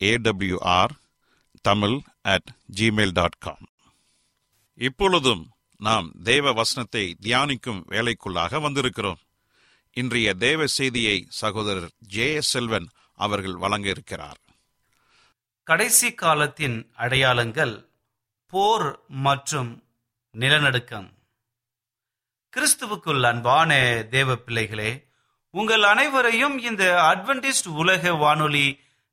AWR Tamil at Gmail dot com இப்பொழுதும் நாம் தேவ வசனத்தை தியானிக்கும் வேலைக்குள்ளாக வந்திருக்கிறோம். இன்றைய தேவ செய்தியை சகோதரர் ஜே எஸ் செல்வன் அவர்கள் வழங்க இருக்கிறார் கடைசி காலத்தின் அடையாளங்கள் போர் மற்றும் நிலநடுக்கம். கிறிஸ்துவுக்குள் அன்பான தேவ பிள்ளைகளே உங்கள் அனைவரையும் இந்த அட்வென்டிஸ்ட் உலக வானொலி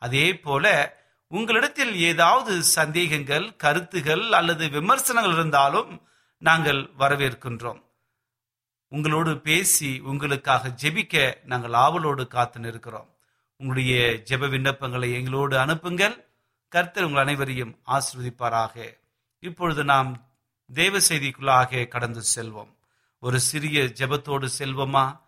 அதே போல உங்களிடத்தில் ஏதாவது சந்தேகங்கள் கருத்துகள் அல்லது விமர்சனங்கள் இருந்தாலும் நாங்கள் வரவேற்கின்றோம். உங்களோடு பேசி உங்களுக்காக ஜெபிக்க நாங்கள் ஆவலோடு காத்து நிற்கிறோம். உங்களுடைய ஜெப விண்ணப்பங்களை எங்களோடு அனுப்புங்கள். கர்த்தர் உங்கள் அனைவரையும் ஆசிர்வதிப்பாராக. இப்பொழுது நாம் தேவ செய்திக்குள்ளாக கடந்து செல்வோம். ஒரு சிறிய ஜெபத்தோடு செல்வோமா?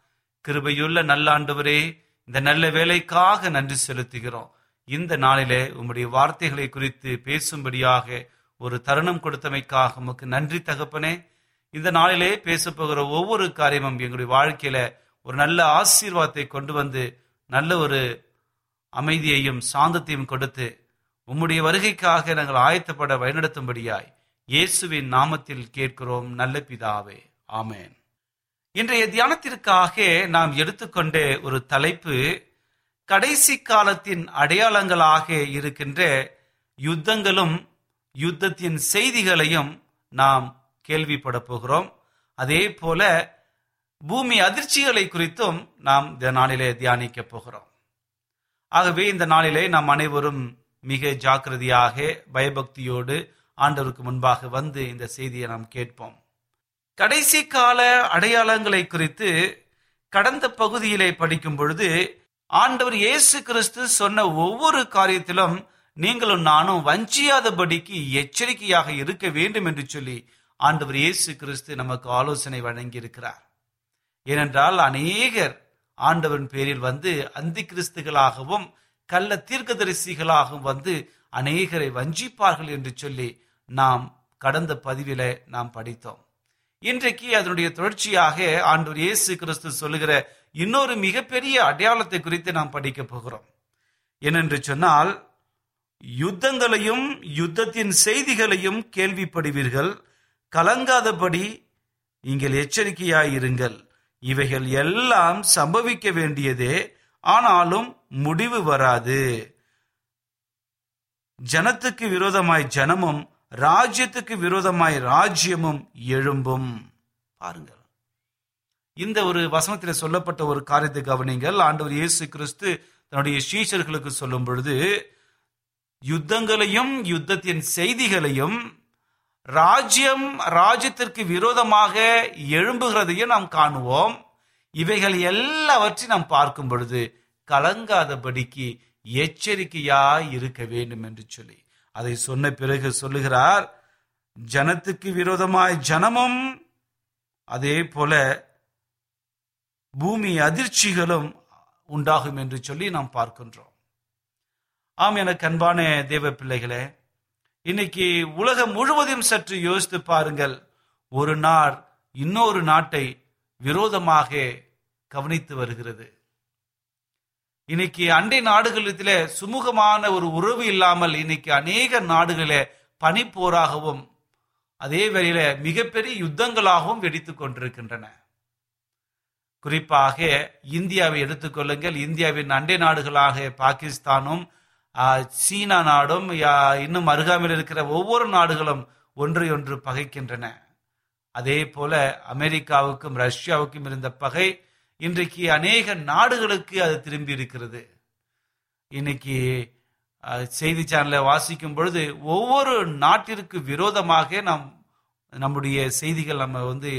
கிருபையுள்ள நல்ல ஆண்டவரே இந்த நல்ல வேலைக்காக நன்றி செலுத்துகிறோம். இந்த நாளிலே உம்முடைய வார்த்தைகளை குறித்து பேசும்படியாக ஒரு தருணம் கொடுத்தமைக்காக உமக்கு நன்றி தகப்பனே. இந்த நாளிலே பேசப்போகிற ஒவ்வொரு காரியமும் எங்களுடைய வாழ்க்கையில ஒரு நல்ல ஆசீர்வாதத்தை கொண்டு வந்து நல்ல ஒரு அமைதியையும் சாந்தத்தையும் கொடுத்து உம்முடைய வருகைக்காக நாங்கள் ஆயத்தப்பட வழிநடத்தும்படியாய் இயேசுவின் நாமத்தில் கேட்கிறோம். நல்ல பிதாவே. ஆமேன். இன்றைய தியானத்திற்காக நாம் எடுத்துக்கொண்ட ஒரு தலைப்பு கடைசி காலத்தின் அடையாளங்களாக இருக்கின்ற யுத்தங்களும் யுத்தத்தின் செய்திகளையும் நாம் கேள்விப்பட போகிறோம். அதே போல பூமி அதிர்ச்சிகளை குறித்தும் நாம் இந்த நாளிலே தியானிக்க போகிறோம். ஆகவே இந்த நாளிலே நாம் அனைவரும் மிக ஜாக்கிரதையாக பயபக்தியோடு ஆண்டவருக்கு முன்பாக வந்து இந்த செய்தியை நாம் கேட்போம். கடைசி கால அடையாளங்களை குறித்து கடந்த பகுதியிலே படிக்கும் பொழுது ஆண்டவர் இயேசு கிறிஸ்து சொன்ன ஒவ்வொரு காரியத்திலும் நீங்களும் நானும் வஞ்சியாதபடிக்கு எச்சரிக்கையாக இருக்க வேண்டும் என்று சொல்லி ஆண்டவர் இயேசு கிறிஸ்து நமக்கு ஆலோசனை வழங்கி இருக்கிறார் ஏனென்றால் அநேகர் ஆண்டவன் பேரில் வந்து அந்தி கிறிஸ்துகளாகவும் கள்ள தீர்க்கதரிசிகளாகவும் வந்து அநேகரை வஞ்சிப்பார்கள் என்று சொல்லி நாம் கடந்த பதிவில நாம் படித்தோம். இன்றைக்கு அதனுடைய தொடர்ச்சியாக ஆண்டவர் இயேசு கிறிஸ்து சொல்லுகிற இன்னொரு மிகப்பெரிய அடையாளத்தை குறித்து நாம் படிக்க போகிறோம். ஏனென்று சொன்னால் யுத்தங்களையும் யுத்தத்தின் செய்திகளையும் கேள்விப்படுவீர்கள். கலங்காதபடி நீங்கள் எச்சரிக்கையாயிருங்கள் இவைகள் எல்லாம் சம்பவிக்க வேண்டியதே. ஆனாலும் முடிவு வராது. ஜனத்துக்கு விரோதமாய் ஜனமும் ராஜ்யத்துக்கு விரோதமாய் ராஜ்யமும் எழும்பும். பாருங்கள். இந்த ஒரு வசனத்தில் சொல்லப்பட்ட ஒரு காரியத்தை கவனிங்கள். ஆண்டவர் இயேசு கிறிஸ்து தன்னுடைய சீஷர்களுக்கு சொல்லும் பொழுது யுத்தங்களையும் யுத்தத்தின் செய்திகளையும் ராஜ்யம் ராஜ்யத்திற்கு விரோதமாக எழும்புகிறதையும் நாம் காணுவோம். இவைகள் எல்லாவற்றையும் நாம் பார்க்கும் பொழுது கலங்காதபடிக்கு எச்சரிக்கையாய் இருக்க வேண்டும் என்று சொல்லி. அதை சொன்ன பிறகு சொல்லுகிறார் ஜனத்துக்கு விரோதமாய் ஜனமும் அதே போல பூமி அதிர்ச்சிகளும் உண்டாகும் என்று சொல்லி நாம் பார்க்கின்றோம். ஆம் எனக்கு அன்பான தேவ பிள்ளைகளே இன்னைக்கு உலகம் முழுவதும் சற்று யோசித்து பாருங்கள். ஒரு நாள் இன்னொரு நாட்டை விரோதமாக கவனித்து வருகிறது. இன்னைக்கு அண்டை நாடுகளில சுமூகமான ஒரு உறவு இல்லாமல் இன்னைக்கு அநேக நாடுகளில பனிப்போராகவும் அதே வேளையில மிகப்பெரிய யுத்தங்களாகவும் வெடித்து கொண்டிருக்கின்றன. குறிப்பாக இந்தியாவை எடுத்துக்கொள்ளுங்கள் இந்தியாவின் அண்டை நாடுகளாக பாகிஸ்தானும் சீனா நாடும் இன்னும் அருகாமையில் இருக்கிற ஒவ்வொரு நாடுகளும் ஒன்றை ஒன்று பகைக்கின்றன. அதே போல அமெரிக்காவுக்கும் ரஷ்யாவுக்கும் இருந்த பகை இன்றைக்கு அநேக நாடுகளுக்கு அது திரும்பி இருக்கிறது. இன்னைக்கு செய்தி சேனலை வாசிக்கும் பொழுது ஒவ்வொரு நாட்டிற்கு விரோதமாக நாம் நம்முடைய செய்திகள் நம்ம வந்து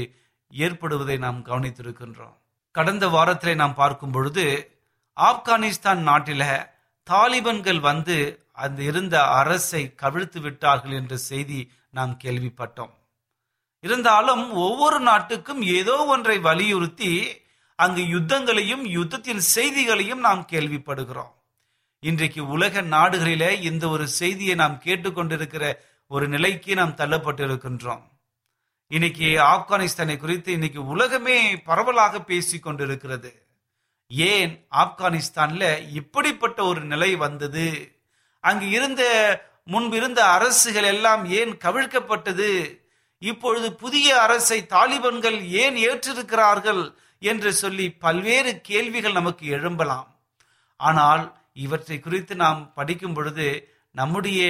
ஏற்படுவதை நாம் கவனித்திருக்கின்றோம். கடந்த வாரத்திலே நாம் பார்க்கும் பொழுது ஆப்கானிஸ்தான் நாட்டில தாலிபன்கள் வந்து அந்த இருந்த அரசை கவிழ்த்து விட்டார்கள் என்ற செய்தி நாம் கேள்விப்பட்டோம். இருந்தாலும் ஒவ்வொரு நாட்டுக்கும் ஏதோ ஒன்றை வலியுறுத்தி அங்கு யுத்தங்களையும் யுத்தத்தின் செய்திகளையும் நாம் கேள்விப்படுகிறோம். இன்றைக்கு உலக நாடுகளிலே இந்த ஒரு செய்தியை நாம் கேட்டுக்கொண்டிருக்கிற ஒரு நிலைக்கு நாம் தள்ளப்பட்டிருக்கின்றோம். இன்னைக்கு ஆப்கானிஸ்தானை குறித்து இன்னைக்கு உலகமே பரவலாக பேசி கொண்டிருக்கிறது. ஏன் ஆப்கானிஸ்தான்ல இப்படிப்பட்ட ஒரு நிலை வந்தது? அங்கு இருந்த முன்பு இருந்த அரசுகள் எல்லாம் ஏன் கவிழ்க்கப்பட்டது? இப்பொழுது புதிய அரசை தாலிபன்கள் ஏன் ஏற்றிருக்கிறார்கள்? என்று சொல்லி பல்வேறு கேள்விகள் நமக்கு எழும்பலாம். ஆனால் இவற்றை குறித்து நாம் படிக்கும் பொழுது நம்முடைய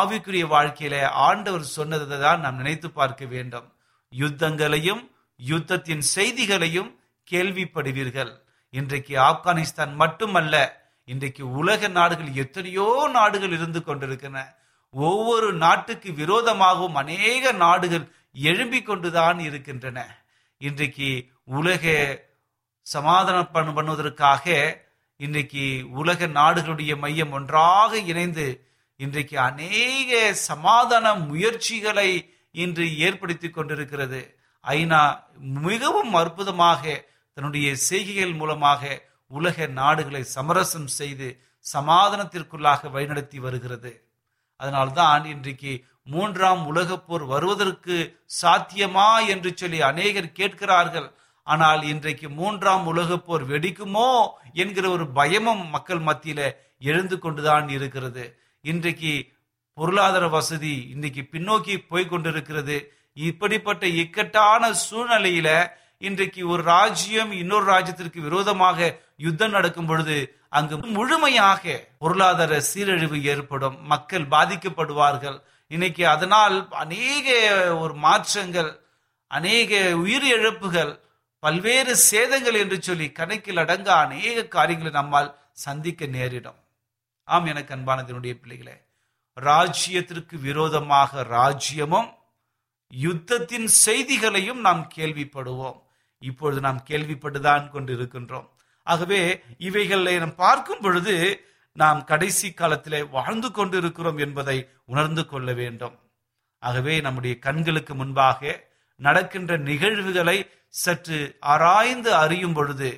ஆவிக்குரிய வாழ்க்கையில ஆண்டவர் சொன்னதை தான் நாம் நினைத்து பார்க்க வேண்டும். யுத்தங்களையும் யுத்தத்தின் செய்திகளையும் கேள்விப்படுவீர்கள். இன்றைக்கு ஆப்கானிஸ்தான் மட்டுமல்ல இன்றைக்கு உலக நாடுகள் எத்தனையோ நாடுகள் இருந்து கொண்டிருக்கின்றன. ஒவ்வொரு நாட்டுக்கு விரோதமாகவும் அநேக நாடுகள் எழும்பிக் கொண்டுதான் இருக்கின்றன. இன்றைக்கு உலக சமாதானம் பண்ண- பண்ணுவதற்காக இன்றைக்கு உலக நாடுகளுடைய மையம் ஒன்றாக இணைந்து இன்றைக்கு அநேக சமாதான முயற்சிகளை இன்று ஏற்படுத்தி கொண்டிருக்கிறது. ஐநா மிகவும் அற்புதமாக தன்னுடைய செய்கைகள் மூலமாக உலக நாடுகளை சமரசம் செய்து சமாதானத்திற்குள்ளாக வழிநடத்தி வருகிறது. அதனால்தான் இன்றைக்கு மூன்றாம் உலகப் போர் வருவதற்கு சாத்தியமா என்று சொல்லி அநேகர் கேட்கிறார்கள். ஆனால் இன்றைக்கு மூன்றாம் உலகப் போர் வெடிக்குமோ என்கிற ஒரு பயமும் மக்கள் மத்தியில எழுந்து கொண்டுதான் இருக்கிறது. இன்றைக்கு பொருளாதார வசதி இன்னைக்கு பின்னோக்கி போய் கொண்டிருக்கிறது. இப்படிப்பட்ட இக்கட்டான சூழ்நிலையில இன்றைக்கு ஒரு ராஜ்யம் இன்னொரு ராஜ்யத்திற்கு விரோதமாக யுத்தம் நடக்கும் பொழுது அங்கு முழுமையாக பொருளாதார சீரழிவு ஏற்படும். மக்கள் பாதிக்கப்படுவார்கள். இன்னைக்கு அதனால் அநேக ஒரு மாற்றங்கள் அநேக உயிர் இழப்புகள் பல்வேறு சேதங்கள் என்று சொல்லி கணக்கில் அடங்க அநேக காரியங்களை நம்மால் சந்திக்க நேரிடும். ஆம் எனக்கு அன்பானதனுடைய பிள்ளைகளே ராஜ்யத்திற்கு விரோதமாக ராஜ்யமும் யுத்தத்தின் செய்திகளையும் நாம் கேள்விப்படுவோம். இப்பொழுது நாம் கேள்விப்பட்டுதான் கொண்டிருக்கின்றோம். ஆகவே இவைகளை நாம் பார்க்கும் பொழுது நாம் கடைசி காலத்திலே வாழ்ந்து கொண்டிருக்கிறோம் என்பதை உணர்ந்து கொள்ள வேண்டும். ஆகவே நம்முடைய கண்களுக்கு முன்பாக நடக்கின்ற நிகழ்வுகளை சற்று ஆராய்ந்து அறியும் பொழுது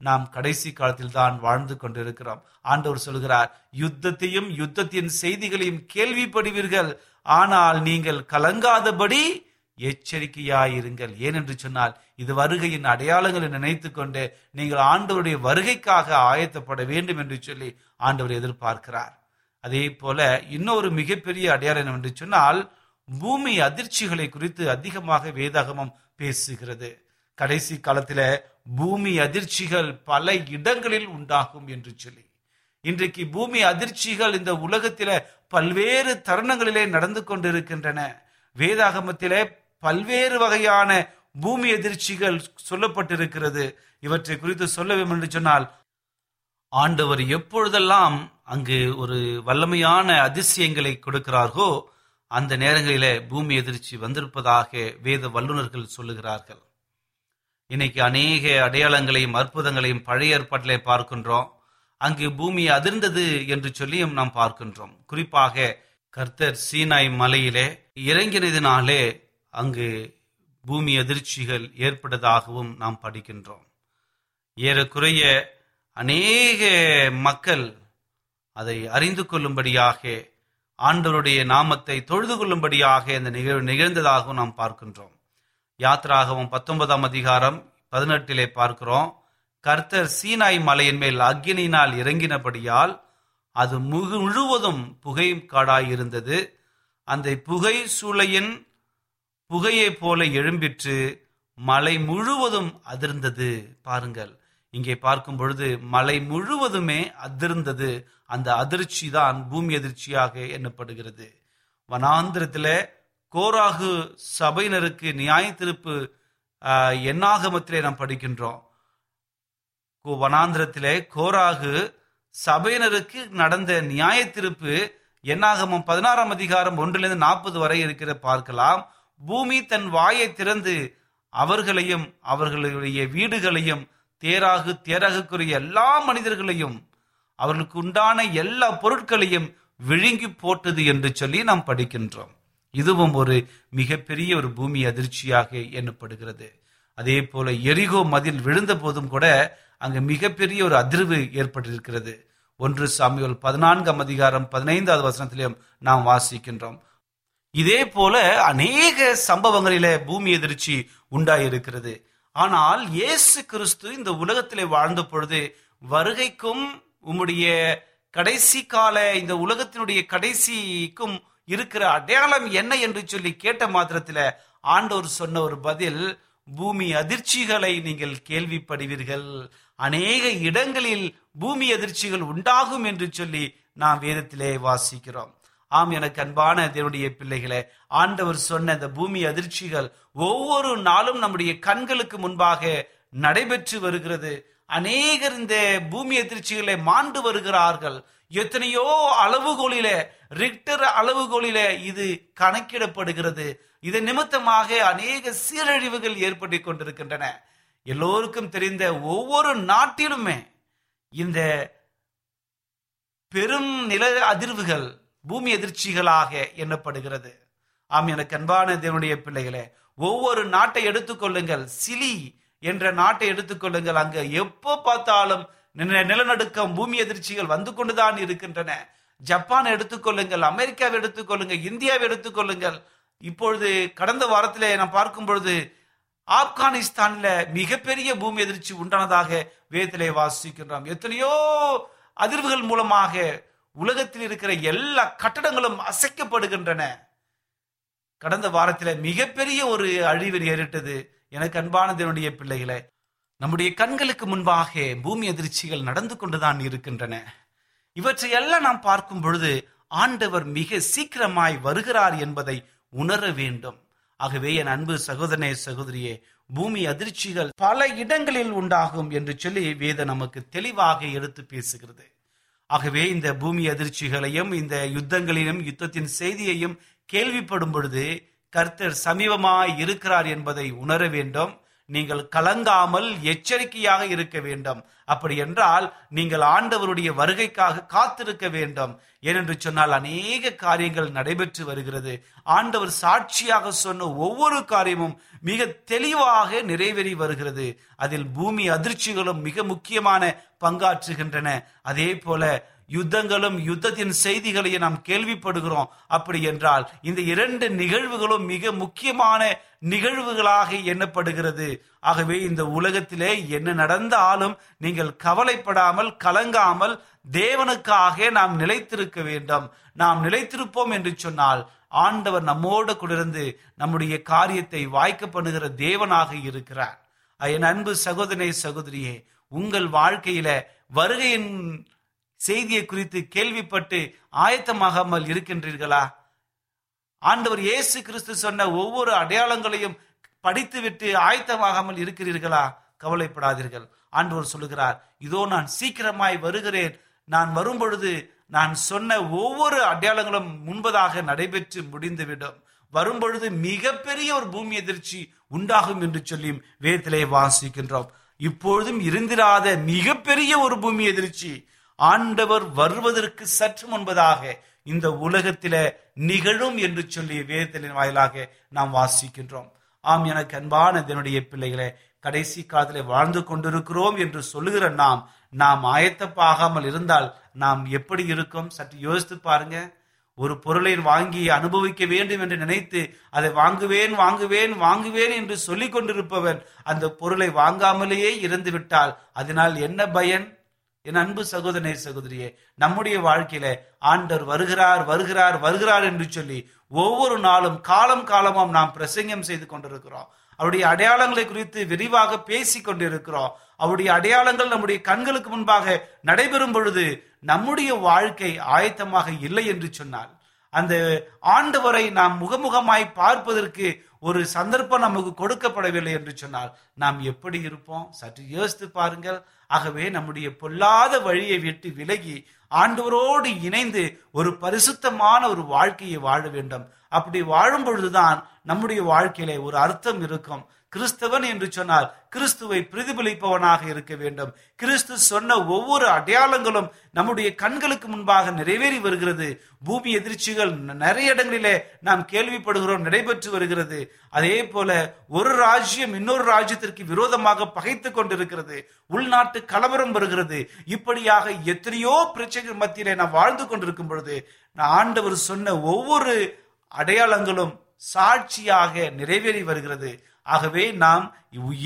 நாம் கடைசி காலத்தில் தான் வாழ்ந்து கொண்டிருக்கிறோம். ஆண்டவர் சொல்கிறார் யுத்தத்தையும் யுத்தத்தின் செய்திகளையும் கேள்விப்படுவீர்கள். ஆனால் நீங்கள் கலங்காதபடி எச்சரிக்கையாயிருங்கள். ஏனென்று சொன்னால் இது வருகையின் அடையாளங்களை நினைத்து கொண்டு நீங்கள் ஆண்டவருடைய வருகைக்காக ஆயத்தப்பட வேண்டும் என்று சொல்லி ஆண்டவர் எதிர்பார்க்கிறார். அதே போல இன்னொரு மிகப்பெரிய அடையாளம் என்னவென்று சொன்னால் பூமி அதிர்ச்சிகளை குறித்து அதிகமாக வேதாகமம் பேசுகிறது. கடைசி காலத்தில் பூமி அதிர்ச்சிகள் பல இடங்களில் உண்டாகும் என்று சொல்லி. இன்றைக்கு பூமி அதிர்ச்சிகள் இந்த உலகத்தில பல்வேறு தருணங்களிலே நடந்து கொண்டிருக்கின்றன. வேதாகமத்திலே பல்வேறு வகையான பூமி அதிர்ச்சிகள் சொல்லப்பட்டிருக்கிறது. இவற்றை குறித்து சொல்ல வேண்டும் என்று சொன்னால் ஆண்டவர் எப்பொழுதெல்லாம் அங்கு ஒரு வல்லமையான அதிசயங்களை கொடுக்கிறார்களோ அந்த நேரங்களிலே பூமி எதிர்ச்சி வந்திருப்பதாக வேத வல்லுநர்கள் சொல்லுகிறார்கள். இன்னைக்கு அநேக அடையாளங்களையும் அற்புதங்களையும் பழைய ஏற்பாட்டிலே பார்க்கின்றோம். அங்கு பூமி அதிர்ந்தது என்று சொல்லியும் நாம் பார்க்கின்றோம். குறிப்பாக கர்த்தர் சீனாய் மலையிலே இறங்கினதினாலே அங்கு பூமி அதிர்ச்சிகள் ஏற்பட்டதாகவும் நாம் படிக்கின்றோம். ஏறக்குறைய அநேக மக்கள் அதை அறிந்து கொள்ளும்படியாக ஆண்டவருடைய நாமத்தை தொழுது கொள்ளும்படியாக இந்த நிகழ்வு நிகழ்ந்ததாகவும் நாம் பார்க்கின்றோம். யாத்ராகவும் பத்தொன்பதாம் அதிகாரம் பதினெட்டிலே பார்க்கிறோம். கர்த்தர் சீனாய் மலையின் மேல் அக்கினியினால் இறங்கினபடியால் அது முழு முழுவதும் புகை காடாய் இருந்தது அந்த புகை சூளையின் புகையைப் போல எழும்பிற்று மலை முழுவதும் அதிர்ந்தது. பாருங்கள் இங்கே பார்க்கும் பொழுது மலை முழுவதுமே அதிர்ந்தது. அந்த அதிர்ச்சி தான் பூமி அதிர்ச்சியாக எண்ணப்படுகிறது. வனாந்திரத்தில் கோராகு சபையினருக்கு நியாய திருப்பு எண்ணாகமத்திலே நாம் படிக்கின்றோம். கோ- வனாந்திரத்திலே கோராகு சபையினருக்கு நடந்த நியாய திருப்பு எண்ணாகமம் பதினாறாம் அதிகாரம் ஒன்றிலிருந்து நாற்பது வரை இருக்கிற பார்க்கலாம். பூமி தன் வாயை திறந்து அவர்களையும் அவர்களுடைய வீடுகளையும் தேராகு தேராகுக்குரிய எல்லா மனிதர்களையும் அவர்களுக்கு உண்டான எல்லா பொருட்களையும் விழுங்கி போட்டது என்று சொல்லி நாம் படிக்கின்றோம். இதுவும் ஒரு மிகப்பெரிய ஒரு பூமி அதிர்ச்சியாக எண்ணப்படுகிறது. அதே போல எரிகோ மதில் விழுந்த போதும் கூட அங்கு மிகப்பெரிய ஒரு அதிர்வு ஏற்பட்டிருக்கிறது. ஒன்று சாமியோல் பதினான்காம் அதிகாரம் பதினைந்தாவது வசனத்திலையும் நாம் வாசிக்கின்றோம். இதே போல அநேக சம்பவங்களில பூமி எதிர்ச்சி உண்டாயிருக்கிறது. ஆனால் இயேசு கிறிஸ்து இந்த உலகத்திலே வாழ்ந்த பொழுது வருகைக்கும் உம்முடைய கடைசி கால இந்த உலகத்தினுடைய கடைசிக்கும் இருக்கிற அடையாளம் என்ன என்று சொல்லி கேட்ட மாத்திரத்தில் ஆண்டவர் சொன்ன ஒரு பதில் பூமி அதிர்ச்சிகளை நீங்கள் கேள்விப்படுவீர்கள். அநேக இடங்களில் பூமி அதிர்ச்சிகள் உண்டாகும் என்று சொல்லி நாம் வேதத்திலே வாசிக்கிறோம். ஆம் எனக்கு அன்பான தேவனுடைய பிள்ளைகளே ஆண்டவர் சொன்ன இந்த பூமி அதிர்ச்சிகள் ஒவ்வொரு நாளும் நம்முடைய கண்களுக்கு முன்பாக நடைபெற்று வருகிறது. அநேகர் இந்த பூமி அதிர்ச்சிகளை மாண்டு வருகிறார்கள். எத்தனையோ அளவுகோலிலே ரிக்டர் அளவுகோலிலே இது கணக்கிடப்படுகிறது. இதன் நிமித்தமாக அநேக சீரழிவுகள் ஏற்பட்டு கொண்டிருக்கின்றன. எல்லோருக்கும் தெரிந்த ஒவ்வொரு நாட்டிலுமே இந்த பெரும் நில அதிர்வுகள் பூமி எதிர்ச்சிகளாக எண்ணப்படுகிறது. ஆம் எனக்கு அன்பான தேவனுடைய பிள்ளைகளே ஒவ்வொரு நாட்டை எடுத்துக்கொள்ளுங்கள் சிலி என்ற நாட்டை எடுத்துக்கொள்ளுங்கள் அங்க எப்போ பார்த்தாலும் நிலநடுக்கம் பூமி எதிர்ச்சிகள் வந்து கொண்டுதான் இருக்கின்றன. ஜப்பான் எடுத்துக்கொள்ளுங்கள் அமெரிக்காவை எடுத்துக்கொள்ளுங்கள் இந்தியாவை எடுத்துக்கொள்ளுங்கள் இப்பொழுது கடந்த வாரத்தில் நான் பார்க்கும் பொழுது ஆப்கானிஸ்தான்ல மிகப்பெரிய பூமி எதிர்ச்சி உண்டானதாக வேதத்திலே வாசிக்கின்றோம். எத்தனையோ அதிர்வுகள் மூலமாக உலகத்தில் இருக்கிற எல்லா கட்டடங்களும் அசைக்கப்படுகின்றன. கடந்த வாரத்தில் மிகப்பெரிய ஒரு அழிவு ஏறிட்டது எனக்கு அன்பான பிள்ளைகளை. நம்முடைய கண்களுக்கு முன்பாக பூமி அதிர்ச்சிகள் நடந்து கொண்டுதான் இருக்கின்றன. இவற்றை எல்லாம் நாம் பார்க்கும் பொழுது ஆண்டவர் மிக சீக்கிரமாய் வருகிறார் என்பதை உணர வேண்டும். ஆகவே என் அன்பு சகோதரனே சகோதரியே பூமி அதிர்ச்சிகள் பல இடங்களில் உண்டாகும் என்று சொல்லி வேத நமக்கு தெளிவாக எடுத்து பேசுகிறது. ஆகவே இந்த பூமி அதிர்ச்சிகளையும் இந்த யுத்தங்களிலும் யுத்தத்தின் செய்தியையும் கேள்விப்படும் பொழுது கர்த்தர் சமீபமாய் இருக்கிறார் என்பதை உணர வேண்டும். நீங்கள் கலங்காமல் எச்சரிக்கையாக இருக்க வேண்டும். அப்படி என்றால் நீங்கள் ஆண்டவருடைய வருகைக்காக காத்திருக்க வேண்டும். ஏனென்று சொன்னால் அநேக காரியங்கள் நடைபெற்று வருகிறது. ஆண்டவர் சாட்சியாக சொன்ன ஒவ்வொரு காரியமும் மிக தெளிவாக நிறைவேறி வருகிறது. அதில் பூமி அதிர்ச்சிகளும் மிக முக்கியமான பங்காற்றுகின்றன. அதே போல யுத்தங்களும் யுத்தத்தின் செய்திகளையும் நாம் கேள்விப்படுகிறோம். அப்படி என்றால் இந்த இரண்டு நிகழ்வுகளும் மிக முக்கியமான நிகழ்வுகளாக எண்ணப்படுகிறது. ஆகவே இந்த உலகத்திலே என்ன நடந்தாலும் நீங்கள் கவலைப்படாமல் கலங்காமல் தேவனுக்காக நாம் நிலைத்திருக்க வேண்டும். நாம் நிலைத்திருப்போம் என்று சொன்னால் ஆண்டவர் நம்மோடு குடிருந்து நம்முடைய காரியத்தை வாய்க்க பண்ணுகிற தேவனாக இருக்கிறார். என் அன்பு சகோதரே சகோதரியே உங்கள் வாழ்க்கையில வருகையின் செய்தியை குறித்து கேள்விப்பட்டு ஆயத்தமாகாமல் இருக்கின்றீர்களா? ஆண்டவர் இயேசு கிறிஸ்து சொன்ன ஒவ்வொரு அடையாளங்களையும் படித்துவிட்டு ஆயத்தமாகாமல் இருக்கிறீர்களா? கவலைப்படாதீர்கள். ஆண்டவர் சொல்லுகிறார் இதோ நான் சீக்கிரமாய் வருகிறேன். நான் வரும்பொழுது நான் சொன்ன ஒவ்வொரு அடையாளங்களும் முன்பதாக நடைபெற்று முடிந்துவிடும். வரும்பொழுது மிகப்பெரிய ஒரு பூமி எதிர்ச்சி உண்டாகும் என்று சொல்லியும் வேதத்திலே வாசிக்கின்றோம். இப்பொழுதும் இருந்திராத மிகப்பெரிய ஒரு பூமி எதிர்ச்சி ஆண்டவர் வருவதற்கு சற்று முன்பதாக இந்த உலகத்தில நிகழும் என்று சொல்லி வேதத்தின் வாயிலாக நாம் வாசிக்கின்றோம். ஆம் எனக்கு அன்பான இதனுடைய பிள்ளைகளை கடைசி காலத்திலே வாழ்ந்து கொண்டிருக்கிறோம் என்று சொல்லுகிற நாம் நாம் ஆயத்தப்பாகாமல் இருந்தால் நாம் எப்படி இருக்கும்? சற்று யோசித்து பாருங்க. ஒரு பொருளை வாங்கி அனுபவிக்க வேண்டும் என்று நினைத்து அதை வாங்குவேன் வாங்குவேன் வாங்குவேன் என்று சொல்லிக் கொண்டிருப்பவன் அந்த பொருளை வாங்காமலேயே இறந்து விட்டால் அதனால் என்ன பயன்? என் அன்பு சகோதரே சகோதரியே நம்முடைய வாழ்க்கையில ஆண்டவர் வருகிறார் வருகிறார் வருகிறார் என்று சொல்லி ஒவ்வொரு நாளும் காலம் காலமும் நாம் பிரசங்கம் செய்து கொண்டிருக்கிறோம். அவருடைய அடையாளங்களை குறித்து விரிவாக பேசி கொண்டிருக்கிறோம். அவருடைய அடையாளங்கள் நம்முடைய கண்களுக்கு முன்பாக நடைபெறும் பொழுது நம்முடைய வாழ்க்கை ஆயத்தமாக இல்லை என்று சொன்னால் அந்த ஆண்டவரை நாம் முகமுகமாய் பார்ப்பதற்கு ஒரு சந்தர்ப்பம் நமக்கு கொடுக்கப்படவில்லை என்று சொன்னால் நாம் எப்படி இருப்போம்? சற்று யோசித்து பாருங்கள். ஆகவே நம்முடைய பொல்லாத வழியை விட்டு விலகி ஆண்டவரோடு இணைந்து ஒரு பரிசுத்தமான ஒரு வாழ்க்கையை வாழ வேண்டும். அப்படி வாழும் பொழுதுதான் நம்முடைய வாழ்க்கையிலே ஒரு அர்த்தம் இருக்கும். கிறிஸ்தவன் என்று சொன்னால் கிறிஸ்துவை பிரதிபலிப்பவனாக இருக்க வேண்டும். கிறிஸ்து சொன்ன ஒவ்வொரு அடையாளங்களும் நம்முடைய கண்களுக்கு முன்பாக நிறைவேறி வருகிறது. பூமி எதிர்ச்சிகள் நிறைய இடங்களிலே நாம் கேள்விப்படுகிறோம் நடைபெற்று வருகிறது. அதே போல ஒரு ராஜ்யம் இன்னொரு ராஜ்யத்திற்கு விரோதமாக பகைத்துக் கொண்டிருக்கிறது. உள்நாட்டு கலவரம் வருகிறது. இப்படியாக எத்தனையோ பிரச்சனைகள் மத்தியிலே நாம் வாழ்ந்து கொண்டிருக்கும் பொழுது ஆண்டவர் சொன்ன ஒவ்வொரு அடையாளங்களும் சாட்சியாக நிறைவேறி வருகிறது. ஆகவே நாம்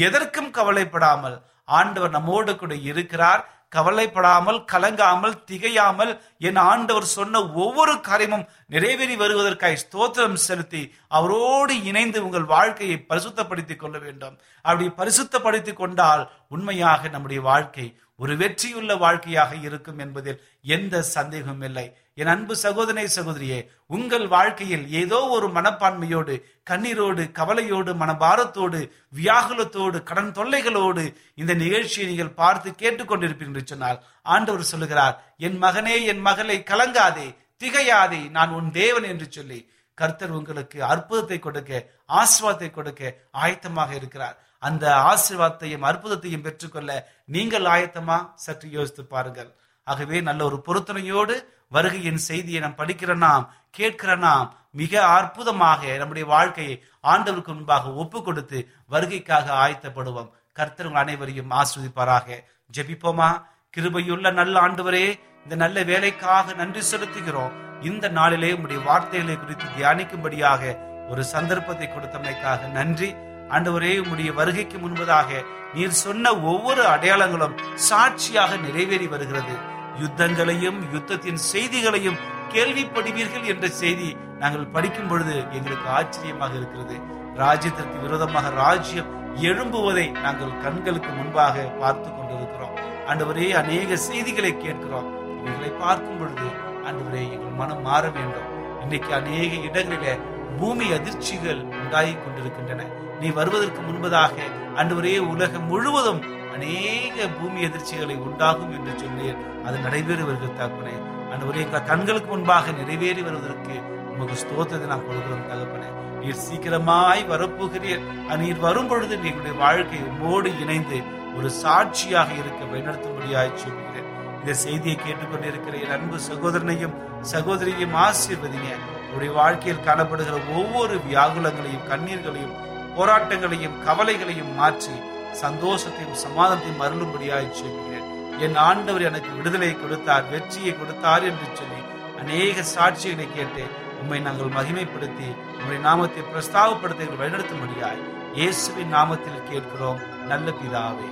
எதற்கும் கவலைப்படாமல் ஆண்டவர் நம்மோடு கூட இருக்கிறார். கவலைப்படாமல் கலங்காமல் திகையாமல் என் ஆண்டவர் சொன்ன ஒவ்வொரு காரியமும் நிறைவேறி வருவதற்காய் ஸ்தோத்திரம் செலுத்தி அவரோடு இணைந்து உங்கள் வாழ்க்கையை பரிசுத்தப்படுத்திக் கொள்ள வேண்டும். அப்படி பரிசுத்தப்படுத்திக் கொண்டால் உண்மையாக நம்முடைய வாழ்க்கை ஒரு வெற்றியுள்ள வாழ்க்கையாக இருக்கும் என்பதில் எந்த சந்தேகமும் இல்லை. என் அன்பு சகோதரனை சகோதரியே உங்கள் வாழ்க்கையில் ஏதோ ஒரு மனப்பான்மையோடு கண்ணீரோடு கவலையோடு மனபாரத்தோடு வியாகுலத்தோடு கடன் தொல்லைகளோடு இந்த நிகழ்ச்சியை நீங்கள் பார்த்து கேட்டுக்கொண்டிருப்பீர்கள் என்று சொன்னால் ஆண்டவர் சொல்லுகிறார் என் மகனே என் மகளை கலங்காதே திகையாதே நான் உன் தேவன் என்று சொல்லி கர்த்தர் உங்களுக்கு அற்புதத்தை கொடுக்க ஆஸ்வாதத்தை கொடுக்க ஆயத்தமாக இருக்கிறார். அந்த ஆசீர்வாதத்தையும் அற்புதத்தையும் பெற்றுக்கொள்ள நீங்கள் ஆயத்தமா சற்று யோசித்து பாருங்கள். ஆகவே நல்ல ஒரு பொருத்தனையோடு வருகையின் செய்தியை நாம் படிக்கிற நாம் கேட்கிற நாம் மிக அற்புதமாக நம்முடைய வாழ்க்கையை ஆண்டவருக்கு முன்பாக ஒப்பு கொடுத்து வருகைக்காக ஆயத்தப்படுவோம். கர்த்தர்கள் அனைவரையும் ஆஸ்வதிப்பாராக ஜெபிப்போமா? கிருபையுள்ள நல்ல ஆண்டவரே இந்த நல்ல வேலைக்காக நன்றி செலுத்துகிறோம். இந்த நாளிலே உங்களுடைய வார்த்தைகளை குறித்து தியானிக்கும்படியாக ஒரு சந்தர்ப்பத்தை கொடுத்தமைக்காக நன்றி. ஆண்டவரே உம்முடைய வருகைக்கு முன்பதாக நீர் சொன்ன ஒவ்வொரு அடையாளங்களும் சாட்சியாக நிறைவேறி வருகிறது. யுத்தங்களையும் யுத்தத்தின் செய்திகளையும் கேள்விப்படுவீர்கள் என்ற செய்தி நாங்கள் படிக்கும் பொழுது எங்களுக்கு ஆச்சரியமாக இருக்கிறது. ராஜ்யத்திற்கு விரோதமாக ராஜ்யம் எழும்புவதை நாங்கள் கண்களுக்கு முன்பாக பார்த்து கொண்டிருக்கிறோம். ஆண்டவரே அநேக செய்திகளை கேட்கிறோம். இவைகளை பார்க்கும் பொழுது ஆண்டவரே எங்கள் மனம் மாற வேண்டும். இன்னைக்கு அநேக இடங்களில பூமி அதிர்ச்சிகள் உண்டாகி கொண்டிருக்கின்றன. நீ வருவதற்கு முன்பதாக ஆண்டவரே உலகம் முழுவதும் அநேக பூமி எதிர்ச்சிகளை உண்டாகும் என்று சொன்னீர் அது நடைபெறி வருகிறது தகப்பனே ஆண்டவரே கண்களுக்கு முன்பாக நிறைவேறி வருவதற்கு உமக்கு ஸ்தோத்திரத்தை நான் கொடுக்கிறோம் தகப்பனே. நீர் சீக்கிரமாய் வரப்போகிறீர். நீர் வரும் பொழுது நீங்களுடைய வாழ்க்கை உம்மோடு இணைந்து ஒரு சாட்சியாக இருக்க வழிநடத்தும்படியாய் சொல்கிறேன். இந்த செய்தியை கேட்டுக்கொண்டிருக்கிற என் அன்பு சகோதரனையும் சகோதரியையும் ஆசீர்வதிங்க. உடைய வாழ்க்கையில் காணப்படுகிற ஒவ்வொரு வியாகுலங்களையும் கண்ணீர்களையும் போராட்டங்களையும் கவலைகளையும் மாற்றி சந்தோஷத்தையும் சமாதானத்தையும் அருளும்படியாய் சொல்கிறேன். என் ஆண்டவர் எனக்கு விடுதலை கொடுத்தார் வெற்றியை கொடுத்தார் என்று சொல்லி அநேக சாட்சிகளை கேட்டு உம்மை நாங்கள் மகிமைப்படுத்தி உங்களுடைய நாமத்தை பிரஸ்தாபப்படுத்த எங்கள் வழிநடத்தும்படியாய் இயேசுவின் நாமத்தில் கேட்கிறோம். நல்ல பிதாவே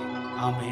ஆமே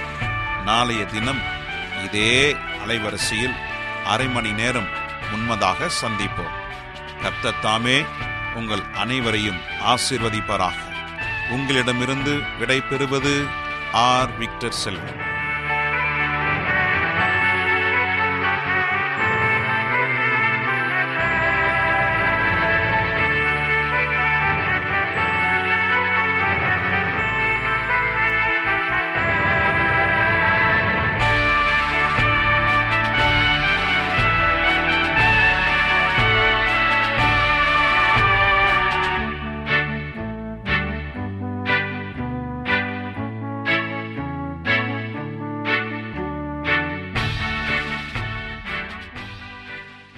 நாளைய தினம் இதே அலைவரிசையில் அரை மணி நேரம் முன்மதாக சந்திப்போம். கர்த்தர் தாமே உங்கள் அனைவரையும் ஆசீர்வதிப்பாராக. உங்களிடமிருந்து விடை பெறுவது ஆர். விக்டர் செல்வன்.